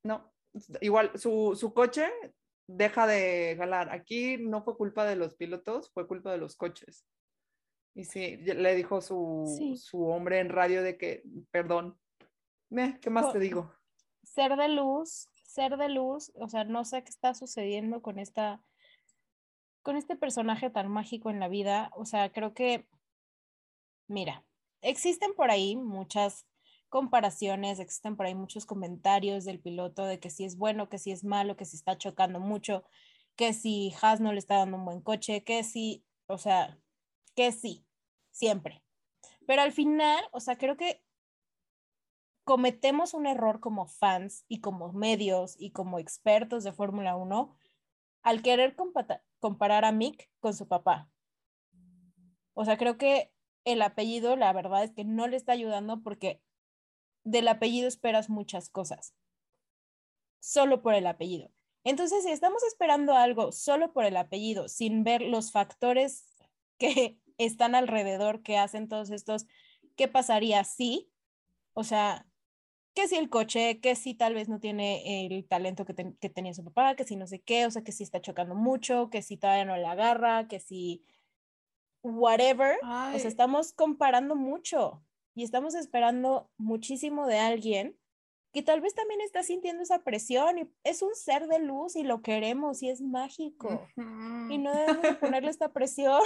[SPEAKER 2] no, igual su, su coche deja de jalar. Aquí no fue culpa de los pilotos, fue culpa de los coches. Y sí, le dijo su,
[SPEAKER 1] Sí.
[SPEAKER 2] su hombre en radio de que, perdón, Meh, ¿qué más te digo?
[SPEAKER 1] Ser de luz, ser de luz, o sea, no sé qué está sucediendo con esta, con este personaje tan mágico en la vida. O sea, creo que, mira, existen por ahí muchas comparaciones, existen por ahí muchos comentarios del piloto de que si es bueno, que si es malo, que si está chocando mucho, que si Haas no le está dando un buen coche, que si, o sea, que sí, siempre. Pero al final, o sea, creo que cometemos un error como fans y como medios y como expertos de Fórmula 1 al querer comparar a Mick con su papá. O sea, creo que el apellido, la verdad es que no le está ayudando porque del apellido esperas muchas cosas. Solo por el apellido. Entonces, si estamos esperando algo solo por el apellido, sin ver los factores que están alrededor, que hacen todos estos, ¿qué pasaría si? O sea, que si el coche, que si tal vez no tiene el talento que, ten- que tenía su papá, que si no sé qué, o sea, que si está chocando mucho, que si todavía no le agarra, que si whatever. O
[SPEAKER 2] Ay.
[SPEAKER 1] sea, estamos comparando mucho y estamos esperando muchísimo de alguien que tal vez también está sintiendo esa presión y es un ser de luz y lo queremos y es mágico. Y no debemos de ponerle esta presión.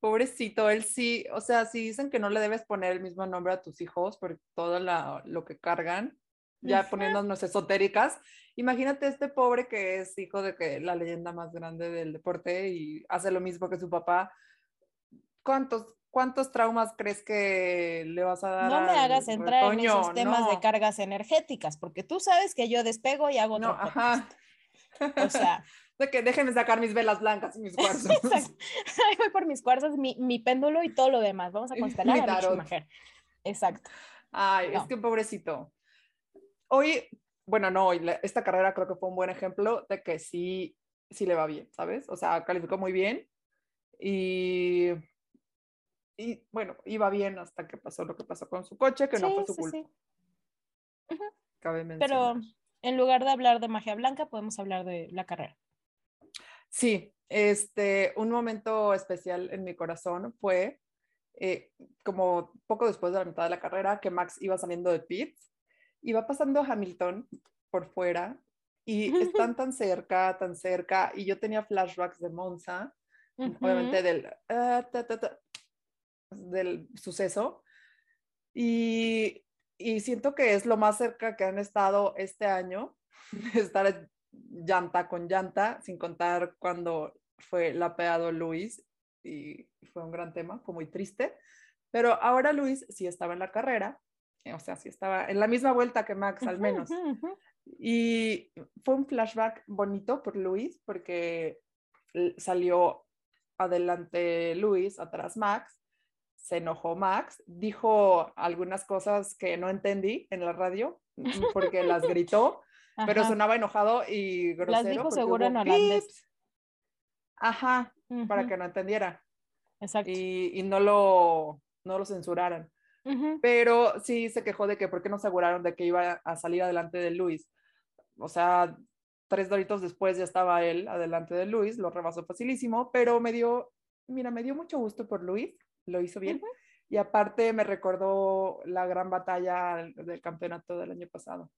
[SPEAKER 2] Pobrecito, él sí, o sea, si dicen que no le debes poner el mismo nombre a tus hijos por todo la- lo que cargan, ya poniéndonos esotéricas, imagínate este pobre que es hijo de que la leyenda más grande del deporte y hace lo mismo que su papá. ¿Cuántos, cuántos traumas crees que le vas a dar?
[SPEAKER 1] No me hagas entrar en esos temas de
[SPEAKER 2] No,
[SPEAKER 1] cargas energéticas, porque tú sabes que yo despego y hago
[SPEAKER 2] No,
[SPEAKER 1] otro
[SPEAKER 2] ajá.
[SPEAKER 1] O sea,
[SPEAKER 2] De que déjenme sacar mis velas blancas y mis cuarzos.
[SPEAKER 1] Ahí voy por mis cuarzos, mi, mi péndulo y todo lo demás. Vamos a constelar a. Schumacher. Exacto.
[SPEAKER 2] Ay, es
[SPEAKER 1] No.
[SPEAKER 2] que pobrecito. Hoy, bueno, no, hoy, esta carrera creo que fue un buen ejemplo de que sí, sí le va bien, ¿sabes? O sea, calificó muy bien y, y bueno, iba bien hasta que pasó lo que pasó con su coche, que no
[SPEAKER 1] Sí,
[SPEAKER 2] fue su
[SPEAKER 1] sí,
[SPEAKER 2] culpa,
[SPEAKER 1] sí.
[SPEAKER 2] cabe
[SPEAKER 1] Pero
[SPEAKER 2] mencionar.
[SPEAKER 1] en lugar de hablar de magia blanca, podemos hablar de la carrera.
[SPEAKER 2] Sí, este, un momento especial en mi corazón fue eh, como poco después de la mitad de la carrera que Max iba saliendo de pits, iba pasando Hamilton por fuera y están tan cerca, tan cerca, y yo tenía flashbacks de Monza, obviamente del, ah, ta, ta, ta, del suceso, y, y siento que es lo más cerca que han estado este año, estar llanta con llanta, sin contar cuando fue lapeado Luis, y fue un gran tema, fue muy triste, pero ahora Luis sí estaba en la carrera, eh, o sea, sí estaba en la misma vuelta que Max al menos. Y fue un flashback bonito por Luis, porque salió adelante Luis, atrás Max, se enojó Max, dijo algunas cosas que no entendí en la radio, mm, porque las gritó, pero sonaba enojado y grosero.
[SPEAKER 1] dijo
[SPEAKER 2] porque
[SPEAKER 1] seguro en holandés.
[SPEAKER 2] pips. Ajá, para que no entendiera
[SPEAKER 1] Exacto.
[SPEAKER 2] y, y no, lo, no lo censuraran. Pero sí se quejó de que por qué no aseguraron de que iba a salir adelante de Luis. O sea, tres doritos después ya estaba él adelante de Luis, lo rebasó facilísimo, pero me dio, mira, me dio mucho gusto por Luis, lo hizo bien. Y aparte me recordó la gran batalla del, campeonato del año pasado.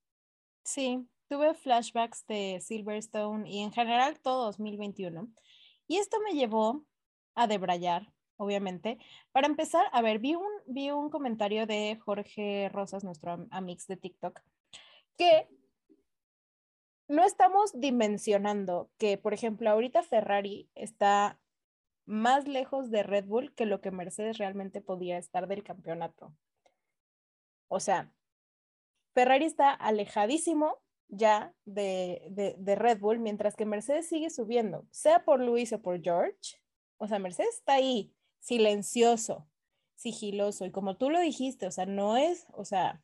[SPEAKER 1] Sí, tuve flashbacks de Silverstone y en general todo 2021. Y esto me llevó a debrayar, obviamente. Para empezar, a ver, vi un, vi un comentario de Jorge Rosas, nuestro am- amix de TikTok, que no estamos dimensionando que, por ejemplo, ahorita Ferrari está más lejos de Red Bull que lo que Mercedes realmente podía estar del campeonato. O sea, Ferrari está alejadísimo ya de, de, de, Red Bull, mientras que Mercedes sigue subiendo, sea por Luis o por George. O sea, Mercedes está ahí, silencioso, sigiloso. Y como tú lo dijiste, o sea, no es, o sea,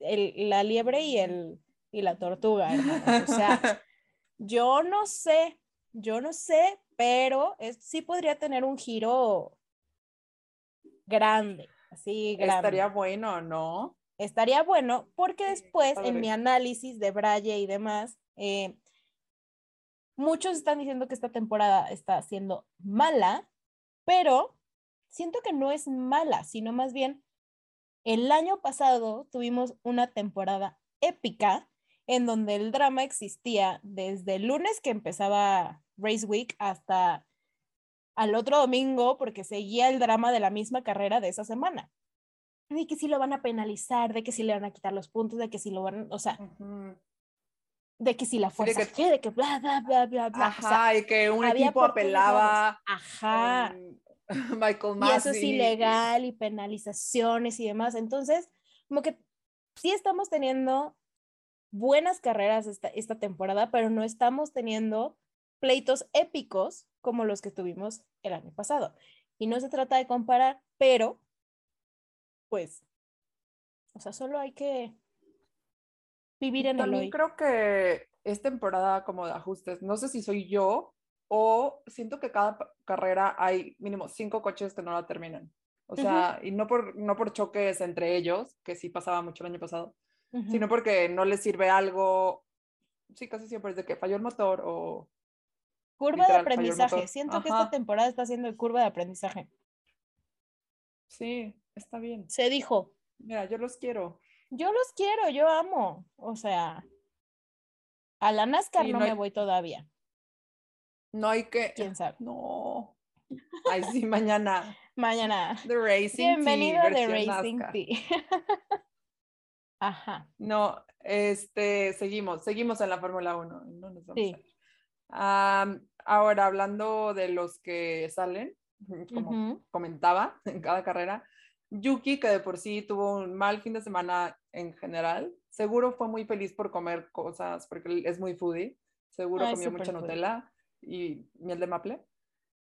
[SPEAKER 1] el, la liebre y, el, y la tortuga. O sea, yo no sé, yo no sé, pero es, sí podría tener un giro grande, así grande.
[SPEAKER 2] Estaría bueno, ¿no?
[SPEAKER 1] estaría bueno porque después en mi análisis de Braille y demás, eh, muchos están diciendo que esta temporada está siendo mala, pero siento que no es mala, sino más bien el año pasado tuvimos una temporada épica en donde el drama existía desde el lunes que empezaba Race Week hasta al otro domingo porque seguía el drama de la misma carrera de esa semana de que si lo van a penalizar, de que si le van a quitar los puntos, de que si lo van, o sea, uh -huh. de que si la fuerza de, que... de que bla, bla, bla, bla, bla.
[SPEAKER 2] Ajá, o sea, y que un equipo apelaba.
[SPEAKER 1] Ajá.
[SPEAKER 2] Michael
[SPEAKER 1] Massey. Y eso es ilegal y penalizaciones y demás. Entonces, como que sí estamos teniendo buenas carreras esta, esta temporada, pero no estamos teniendo pleitos épicos como los que tuvimos el año pasado. Y no se trata de comparar, pero pues, o sea, solo hay que vivir en
[SPEAKER 2] También
[SPEAKER 1] el hoy.
[SPEAKER 2] creo que es temporada como de ajustes. No sé si soy yo o siento que cada carrera hay mínimo cinco coches que no la terminan. O sea, uh -huh. y no por, no por choques entre ellos, que sí pasaba mucho el año pasado, uh -huh. sino porque no les sirve algo. Sí, casi siempre es de que falló el motor o.
[SPEAKER 1] Curva literal, de aprendizaje. Siento Ajá. que esta temporada está siendo el curva de aprendizaje.
[SPEAKER 2] Sí, está bien.
[SPEAKER 1] Se dijo.
[SPEAKER 2] Mira, yo los quiero.
[SPEAKER 1] Yo los quiero, yo amo. O sea, a la NASCAR
[SPEAKER 2] Sí,
[SPEAKER 1] no,
[SPEAKER 2] no
[SPEAKER 1] me voy todavía.
[SPEAKER 2] No hay que.
[SPEAKER 1] ¿Quién sabe?
[SPEAKER 2] No. Ay, sí, mañana.
[SPEAKER 1] Mañana.
[SPEAKER 2] The Racing
[SPEAKER 1] Bienvenido de
[SPEAKER 2] versión
[SPEAKER 1] Racing. Ajá.
[SPEAKER 2] No, este, seguimos, seguimos en la Fórmula 1. No nos vamos
[SPEAKER 1] Sí.
[SPEAKER 2] a ir. Ahora, hablando de los que salen, como
[SPEAKER 1] Ujú.
[SPEAKER 2] comentaba en cada carrera, Yuki, que de por sí tuvo un mal fin de semana en general, seguro fue muy feliz por comer cosas, porque es muy foodie, seguro
[SPEAKER 1] Ay,
[SPEAKER 2] comió mucha
[SPEAKER 1] foodie.
[SPEAKER 2] Nutella y miel de maple,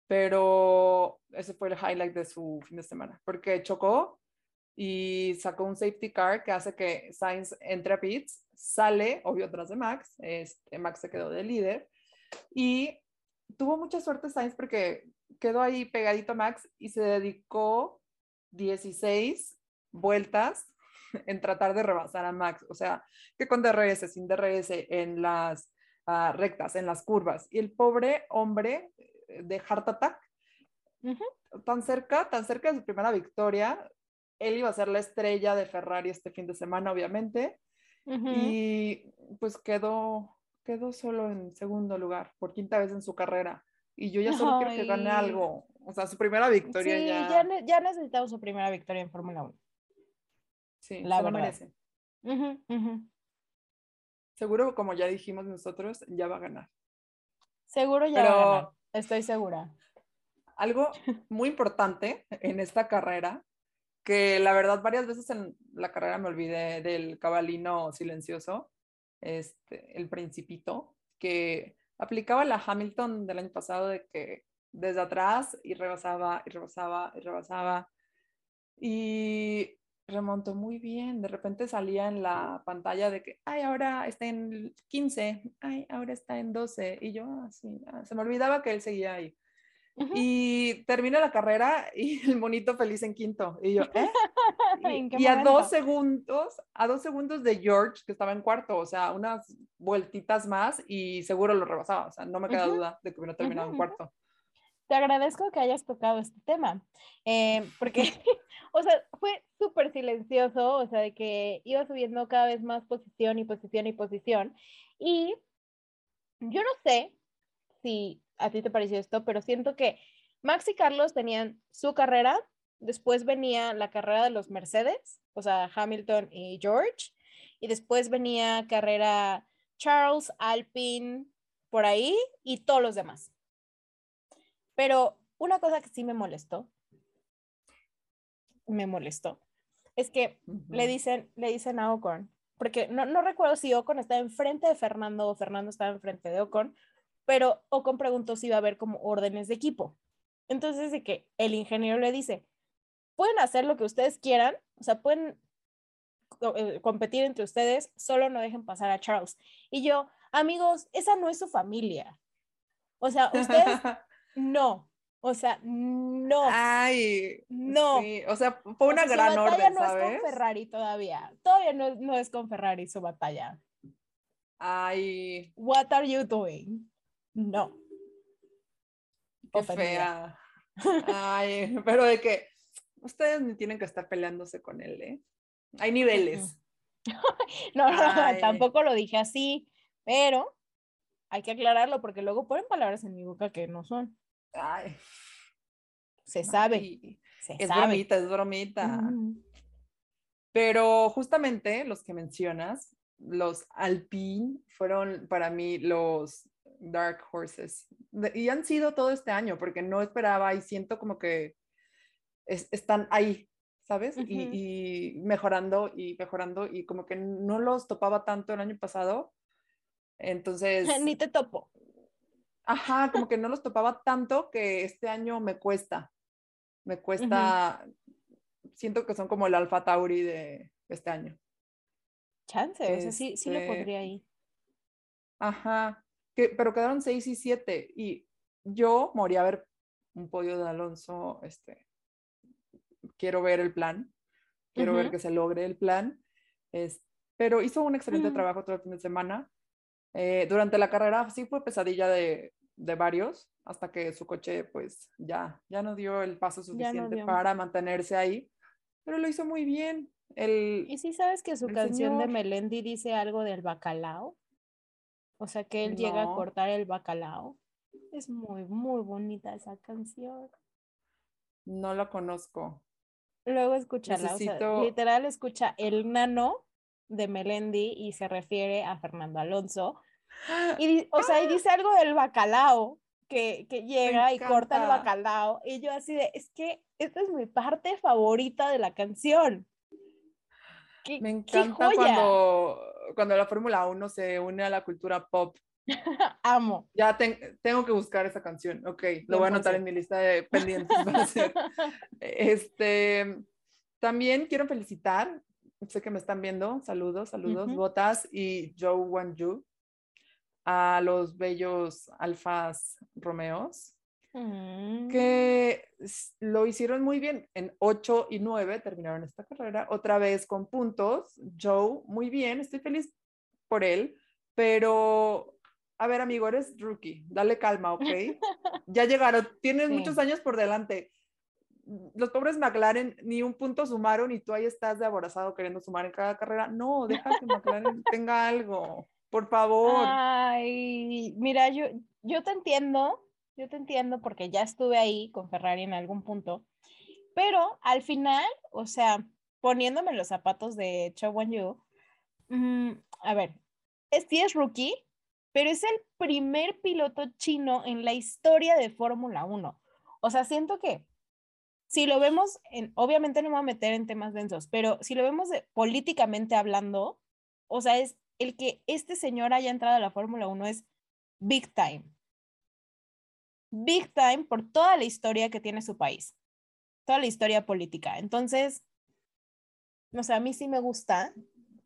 [SPEAKER 2] pero ese fue el highlight de su fin de semana, porque chocó y sacó un safety car que hace que Sainz entre a pits, sale, obvio, atrás de Max, este, Max se quedó de líder y tuvo mucha suerte Sainz porque quedó ahí pegadito a Max y se dedicó 16 vueltas en tratar de rebasar a Max, o sea, que con DRS, sin DRS, en las ah, rectas, en las curvas. Y el pobre hombre eh, de Heart Attack, tan cerca, tan cerca de su primera victoria, él iba a ser la estrella de Ferrari este fin de semana, obviamente, y pues quedó, quedó solo en segundo lugar por quinta vez en su carrera. Y yo ya solo quiero que gane algo. O sea, su primera victoria
[SPEAKER 1] Sí,
[SPEAKER 2] ya.
[SPEAKER 1] ya, ya necesitamos su primera victoria en Fórmula 1.
[SPEAKER 2] sí,
[SPEAKER 1] la
[SPEAKER 2] se lo
[SPEAKER 1] verdad.
[SPEAKER 2] merece. Seguro, como ya dijimos nosotros, ya va a ganar.
[SPEAKER 1] Seguro ya va a
[SPEAKER 2] Pero-
[SPEAKER 1] ganar, estoy segura.
[SPEAKER 2] Algo muy importante en esta carrera, que la verdad varias veces en la carrera me olvidé del cabalino silencioso, este, el principito, que aplicaba la Hamilton del año pasado de que desde atrás y rebasaba y rebasaba y rebasaba. Y remontó muy bien. De repente salía en la pantalla de que, ay, ahora está en 15, ay, ahora está en 12. Y yo, así, ah, se me olvidaba que él seguía ahí. Y termina la carrera y el monito feliz en quinto. Y yo, ¿eh? Y, a dos segundos, a dos segundos de George, que estaba en cuarto, o sea, unas vueltitas más y seguro lo rebasaba. O sea, no me queda duda de que hubiera terminado en cuarto.
[SPEAKER 1] Te agradezco que hayas tocado este tema, eh, porque, o sea, fue súper silencioso, o sea, de que iba subiendo cada vez más posición y posición y posición. Y yo no sé si a ti te pareció esto, pero siento que Max y Carlos tenían su carrera, después venía la carrera de los Mercedes, o sea, Hamilton y George, y después venía carrera Charles, Alpine, por ahí, y todos los demás. Pero una cosa que sí me molestó, me molestó, es que le, dicen, le dicen a Ocon, porque no, no recuerdo si Ocon estaba enfrente de Fernando o Fernando estaba enfrente de Ocon, pero Ocon preguntó si iba a haber como órdenes de equipo. Entonces, de que el ingeniero le dice, pueden hacer lo que ustedes quieran, o sea, pueden eh, competir entre ustedes, solo no dejen pasar a Charles. Y yo, amigos, esa no es su familia. O sea, ustedes no. O sea, no.
[SPEAKER 2] Ay, no. O sea, fue una gran su batalla no es
[SPEAKER 1] con Ferrari todavía. Todavía no, no es con Ferrari su batalla.
[SPEAKER 2] Ay.
[SPEAKER 1] What are you doing? No.
[SPEAKER 2] Qué fea. Ay, pero de que ustedes ni tienen que estar peleándose con él, ¿eh? Hay niveles.
[SPEAKER 1] no, no, tampoco lo dije así, pero hay que aclararlo porque luego ponen palabras en mi boca que no son.
[SPEAKER 2] Ay.
[SPEAKER 1] Se sabe.
[SPEAKER 2] es bromita, es bromita. Pero justamente los que mencionas, los Alpine, fueron para mí los Dark Horses. Y han sido todo este año, porque no esperaba y siento como que están ahí, ¿sabes? y, mejorando y mejorando y como que no los topaba tanto el año pasado. Entonces...
[SPEAKER 1] Ni te topo.
[SPEAKER 2] Ajá, como que no los topaba tanto que este año me cuesta. Me cuesta, siento que son como el Alfa Tauri de este año.
[SPEAKER 1] Chance, o sea, sí, sí lo este podría ir.
[SPEAKER 2] Pero quedaron 6 y 7 y yo moría a ver un podio de Alonso, este, quiero ver el plan, quiero ver que se logre el plan, es, pero hizo un excelente trabajo todo el fin de semana. Eh, durante la carrera sí fue pesadilla de, de, varios, hasta que su coche pues ya, ya no dio el paso suficiente para mantenerse ahí, pero lo hizo muy bien. El,
[SPEAKER 1] ¿Y si sabes que su canción de Melendi dice algo del bacalao? O sea, que él llega a cortar el bacalao. Es muy, muy bonita esa canción.
[SPEAKER 2] No la conozco.
[SPEAKER 1] Luego escúchala. literal escucha el nano de Melendi y se refiere a Fernando Alonso. Y, o sea, y dice algo del bacalao, que, que llega y corta el bacalao. Y yo así de, es que esta es mi parte favorita de la canción.
[SPEAKER 2] Me encanta cuando, cuando la Fórmula 1 se une a la cultura pop.
[SPEAKER 1] Amo.
[SPEAKER 2] Ya tengo que buscar esa canción. Ok, lo voy a anotar en mi lista de pendientes para hacer. Este, también quiero felicitar, sé que me están viendo, saludos, saludos, Botas y Joe Wanju, a los bellos alfas Romeos. Mm. que lo hicieron muy bien. En 8 y 9 terminaron esta carrera, otra vez con puntos. Joe, muy bien, estoy feliz por él, pero a ver, amigo, eres rookie, dale calma, ¿ok? ya llegaron, tienes muchos años por delante. Los pobres McLaren ni un punto sumaron y tú ahí estás de aborazado queriendo sumar en cada carrera. No, deja que McLaren tenga algo, por favor.
[SPEAKER 1] Ay, mira, yo, yo te entiendo, yo te entiendo porque ya estuve ahí con Ferrari en algún punto, pero al final, o sea, poniéndome los zapatos de Cho Wan Yu, mm, a ver, este es rookie, pero es el primer piloto chino en la historia de Fórmula 1. O sea, siento que si lo vemos, en, obviamente no me voy a meter en temas densos, pero si lo vemos políticamente hablando, o sea, es el que este señor haya entrado a la Fórmula 1 es big time big time por toda la historia que tiene su país, toda la historia política. Entonces, O sea, a mí sí me gusta.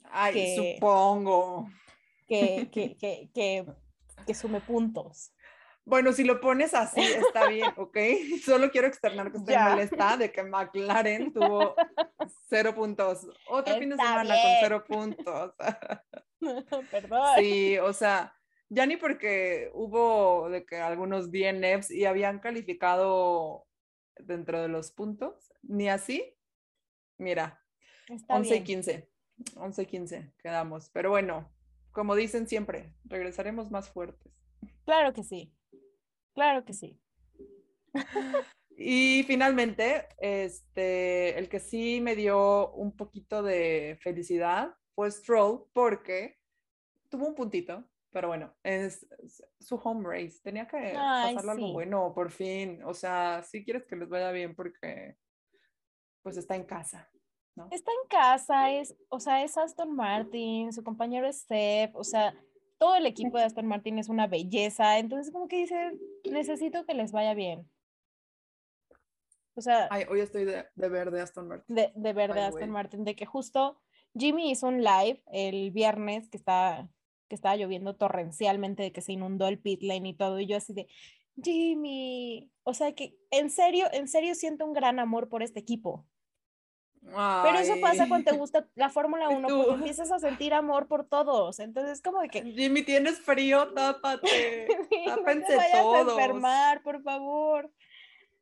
[SPEAKER 2] Ay, que, supongo.
[SPEAKER 1] Que, que, que, que, que sume puntos.
[SPEAKER 2] Bueno, si lo pones así, está bien, ¿ok? Solo quiero externar que estoy molesta de que McLaren tuvo cero puntos. Otro fin de semana con cero puntos.
[SPEAKER 1] Perdón.
[SPEAKER 2] Sí, o sea, ya ni porque hubo de que algunos DNFs y habían calificado dentro de los puntos, ni así. Mira, 11 y 15. 11 y 15 quedamos. Pero bueno, como dicen siempre, regresaremos más fuertes.
[SPEAKER 1] Claro que sí. Claro que sí.
[SPEAKER 2] Y finalmente, este, el que sí me dio un poquito de felicidad fue Stroll porque tuvo un puntito, pero bueno, es, su home race. Tenía que pasarlo algo bueno, por fin. O sea, si quieres que les vaya bien porque pues está en casa. ¿no?
[SPEAKER 1] Está en casa, es, o sea, es Aston Martin, su compañero es Steph, o sea, todo el equipo de Aston Martin es una belleza, entonces como que dice, necesito que les vaya bien. O sea...
[SPEAKER 2] Ay, hoy estoy de, de verde Aston Martin.
[SPEAKER 1] De, de verde Aston Martin, de que justo Jimmy hizo un live el viernes que, está, que estaba lloviendo torrencialmente, de que se inundó el pit lane y todo, y yo así de, Jimmy, o sea que en serio, en serio siento un gran amor por este equipo. Pero eso pasa cuando te gusta la Fórmula 1, porque empiezas a sentir amor por todos. Entonces, como de que.
[SPEAKER 2] Jimmy, tienes frío, tápate. Tápense
[SPEAKER 1] no
[SPEAKER 2] todos.
[SPEAKER 1] A enfermar, por favor.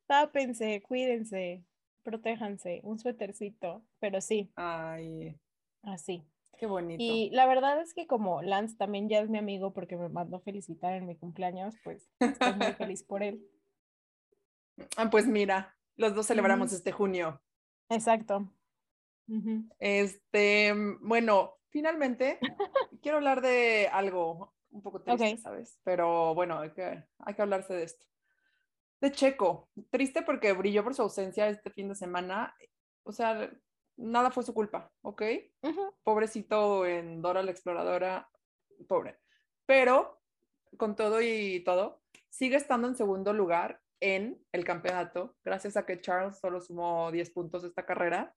[SPEAKER 1] Tápense, cuídense, protéjanse. Un suétercito, pero sí.
[SPEAKER 2] Ay.
[SPEAKER 1] Así.
[SPEAKER 2] Qué bonito.
[SPEAKER 1] Y la verdad es que, como Lance también ya es mi amigo porque me mandó felicitar en mi cumpleaños, pues estoy muy feliz por él.
[SPEAKER 2] Ah, pues mira, los dos celebramos este junio.
[SPEAKER 1] Exacto.
[SPEAKER 2] Este, bueno, finalmente quiero hablar de algo un poco triste, ¿sabes? Pero bueno, hay que, hay que hablarse de esto. De Checo, triste porque brilló por su ausencia este fin de semana. O sea, nada fue su culpa, ¿ok? Pobrecito en Dora la Exploradora, pobre. Pero, con todo y todo, sigue estando en segundo lugar en el campeonato, gracias a que Charles solo sumó 10 puntos esta carrera.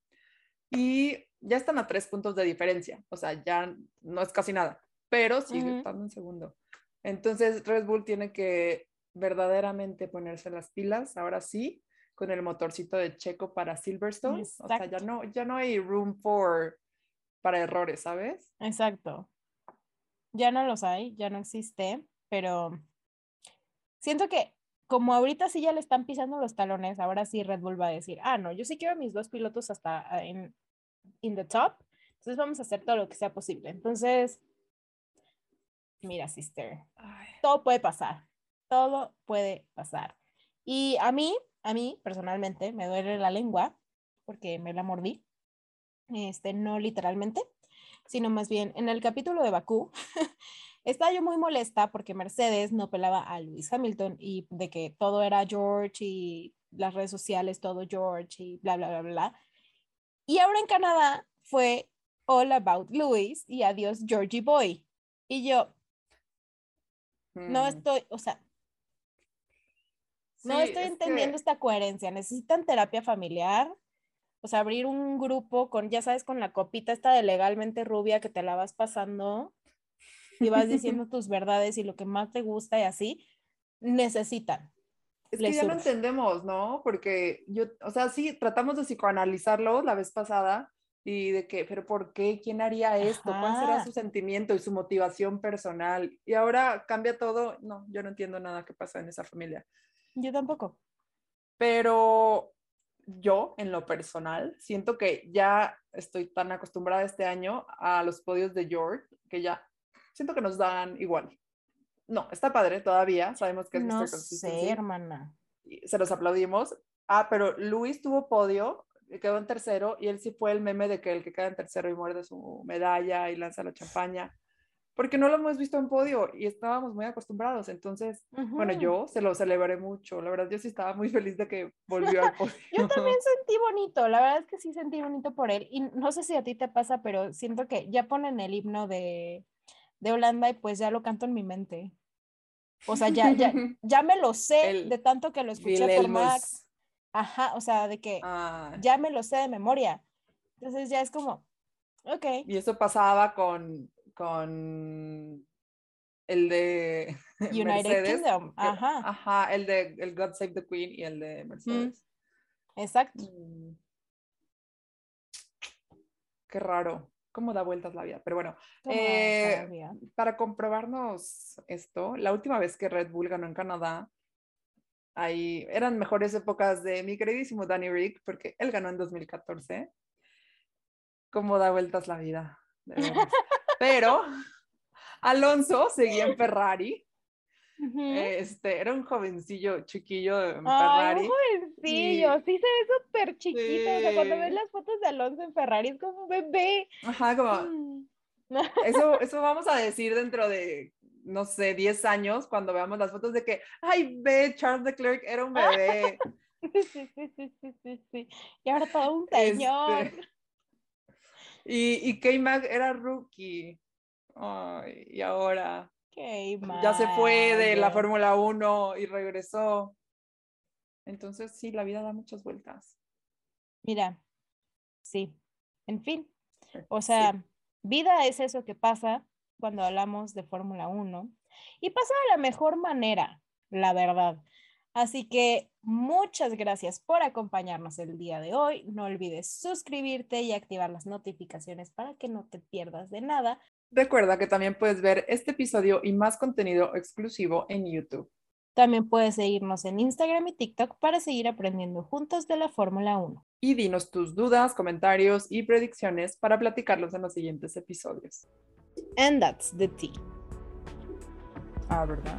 [SPEAKER 2] Y ya están a 3 puntos de diferencia, o sea, ya no es casi nada, pero sigue estando en segundo. Entonces, Red Bull tiene que verdaderamente ponerse las pilas, ahora sí, con el motorcito de Checo para Silverstone. O sea, ya no, ya no hay room for, para errores, ¿sabes?
[SPEAKER 1] Exacto. Ya no los hay, ya no existe, pero siento que como ahorita sí ya le están pisando los talones, ahora sí Red Bull va a decir, ah, no, yo sí quiero a mis dos pilotos hasta ah, en in the top, entonces vamos a hacer todo lo que sea posible. Entonces, mira, sister, todo puede pasar, todo puede pasar. Y a mí, a mí personalmente, me duele la lengua porque me la mordí, este, no literalmente, sino más bien en el capítulo de Bakú. Estaba yo muy molesta porque Mercedes no pelaba a Lewis Hamilton y de que todo era George y las redes sociales, todo George y bla, bla, bla, bla. Y ahora en Canadá fue All About Lewis y Adiós Georgie Boy. Y yo no mm. estoy, o sea, no estoy entendiendo esta coherencia. Necesitan terapia familiar. O sea, abrir un grupo con, ya sabes, con la copita esta de legalmente rubia que te la vas pasando y vas diciendo tus verdades y lo que más te gusta y así, necesitan.
[SPEAKER 2] Es que ya lo entendemos, ¿no? Porque yo, o sea, sí, tratamos de psicoanalizarlo la vez pasada y de que, pero ¿por qué? ¿Quién haría esto? ¿Cuál será su sentimiento y su motivación personal? Y ahora cambia todo. No, yo no entiendo nada que pasa en esa familia.
[SPEAKER 1] Yo tampoco.
[SPEAKER 2] Pero yo, en lo personal, siento que ya estoy tan acostumbrada este año a los podios de George que ya siento que nos dan igual. No, está padre todavía, sabemos que es
[SPEAKER 1] no sé, hermana.
[SPEAKER 2] Se los aplaudimos. Ah, pero Luis tuvo podio, quedó en tercero y él sí fue el meme de que el que queda en tercero y muerde su medalla y lanza la champaña, porque no lo hemos visto en podio y estábamos muy acostumbrados. Entonces, bueno, yo se lo celebré mucho. La verdad, yo sí estaba muy feliz de que volvió al podio.
[SPEAKER 1] yo también sentí bonito, la verdad es que sí sentí bonito por él. Y no sé si a ti te pasa, pero siento que ya ponen el himno de de Holanda y pues ya lo canto en mi mente. O sea, ya, ya, ya me lo sé de tanto que lo escuché por Max. Ajá, o sea, de que ya me lo sé de memoria. Entonces ya es como, ok.
[SPEAKER 2] Y eso pasaba con, con el de
[SPEAKER 1] United
[SPEAKER 2] Mercedes.
[SPEAKER 1] Kingdom. Ajá.
[SPEAKER 2] Ajá, el de el God Save the Queen y el de Mercedes.
[SPEAKER 1] Exacto.
[SPEAKER 2] Mm. Qué raro. ¿Cómo da vueltas la vida? Pero bueno, Eh, para comprobarnos esto, la última vez que Red Bull ganó en Canadá, ahí eran mejores épocas de mi queridísimo Danny Rick, porque él ganó en 2014. ¿Cómo da vueltas la vida? de. Pero Alonso seguía en Ferrari.
[SPEAKER 1] Ujú.
[SPEAKER 2] Este, era un jovencillo chiquillo en
[SPEAKER 1] Ay,
[SPEAKER 2] Ferrari.
[SPEAKER 1] un jovencillo, sí se ve súper chiquito. O sea, cuando ves
[SPEAKER 2] Sí.
[SPEAKER 1] las fotos de Alonso en Ferrari es como un bebé.
[SPEAKER 2] Ajá, como,
[SPEAKER 1] Mm.
[SPEAKER 2] Eso, eso vamos a decir dentro de, no sé, 10 años, cuando veamos las fotos de que, ay, ve, Charles Leclerc era un bebé.
[SPEAKER 1] Sí, sí, sí, sí, sí, sí, sí. Y ahora todo un señor.
[SPEAKER 2] Este, y, y K-Mag era rookie. Y ahora ya se fue de la. Fórmula 1 y regresó. Entonces, sí, la vida da muchas vueltas.
[SPEAKER 1] Mira, sí, en fin. O
[SPEAKER 2] Sí.
[SPEAKER 1] sea, vida es eso que pasa cuando hablamos de Fórmula 1 y pasa de la mejor manera, la verdad. Así que muchas gracias por acompañarnos el día de hoy. No olvides suscribirte y activar las notificaciones para que no te pierdas de nada.
[SPEAKER 2] Recuerda que también puedes ver este episodio y más contenido exclusivo en YouTube.
[SPEAKER 1] También puedes seguirnos en Instagram y TikTok para seguir aprendiendo juntos de la Fórmula 1.
[SPEAKER 2] Y dinos tus dudas, comentarios y predicciones para platicarlos en los siguientes episodios.
[SPEAKER 1] And that's the tea.
[SPEAKER 2] Ah, ¿verdad?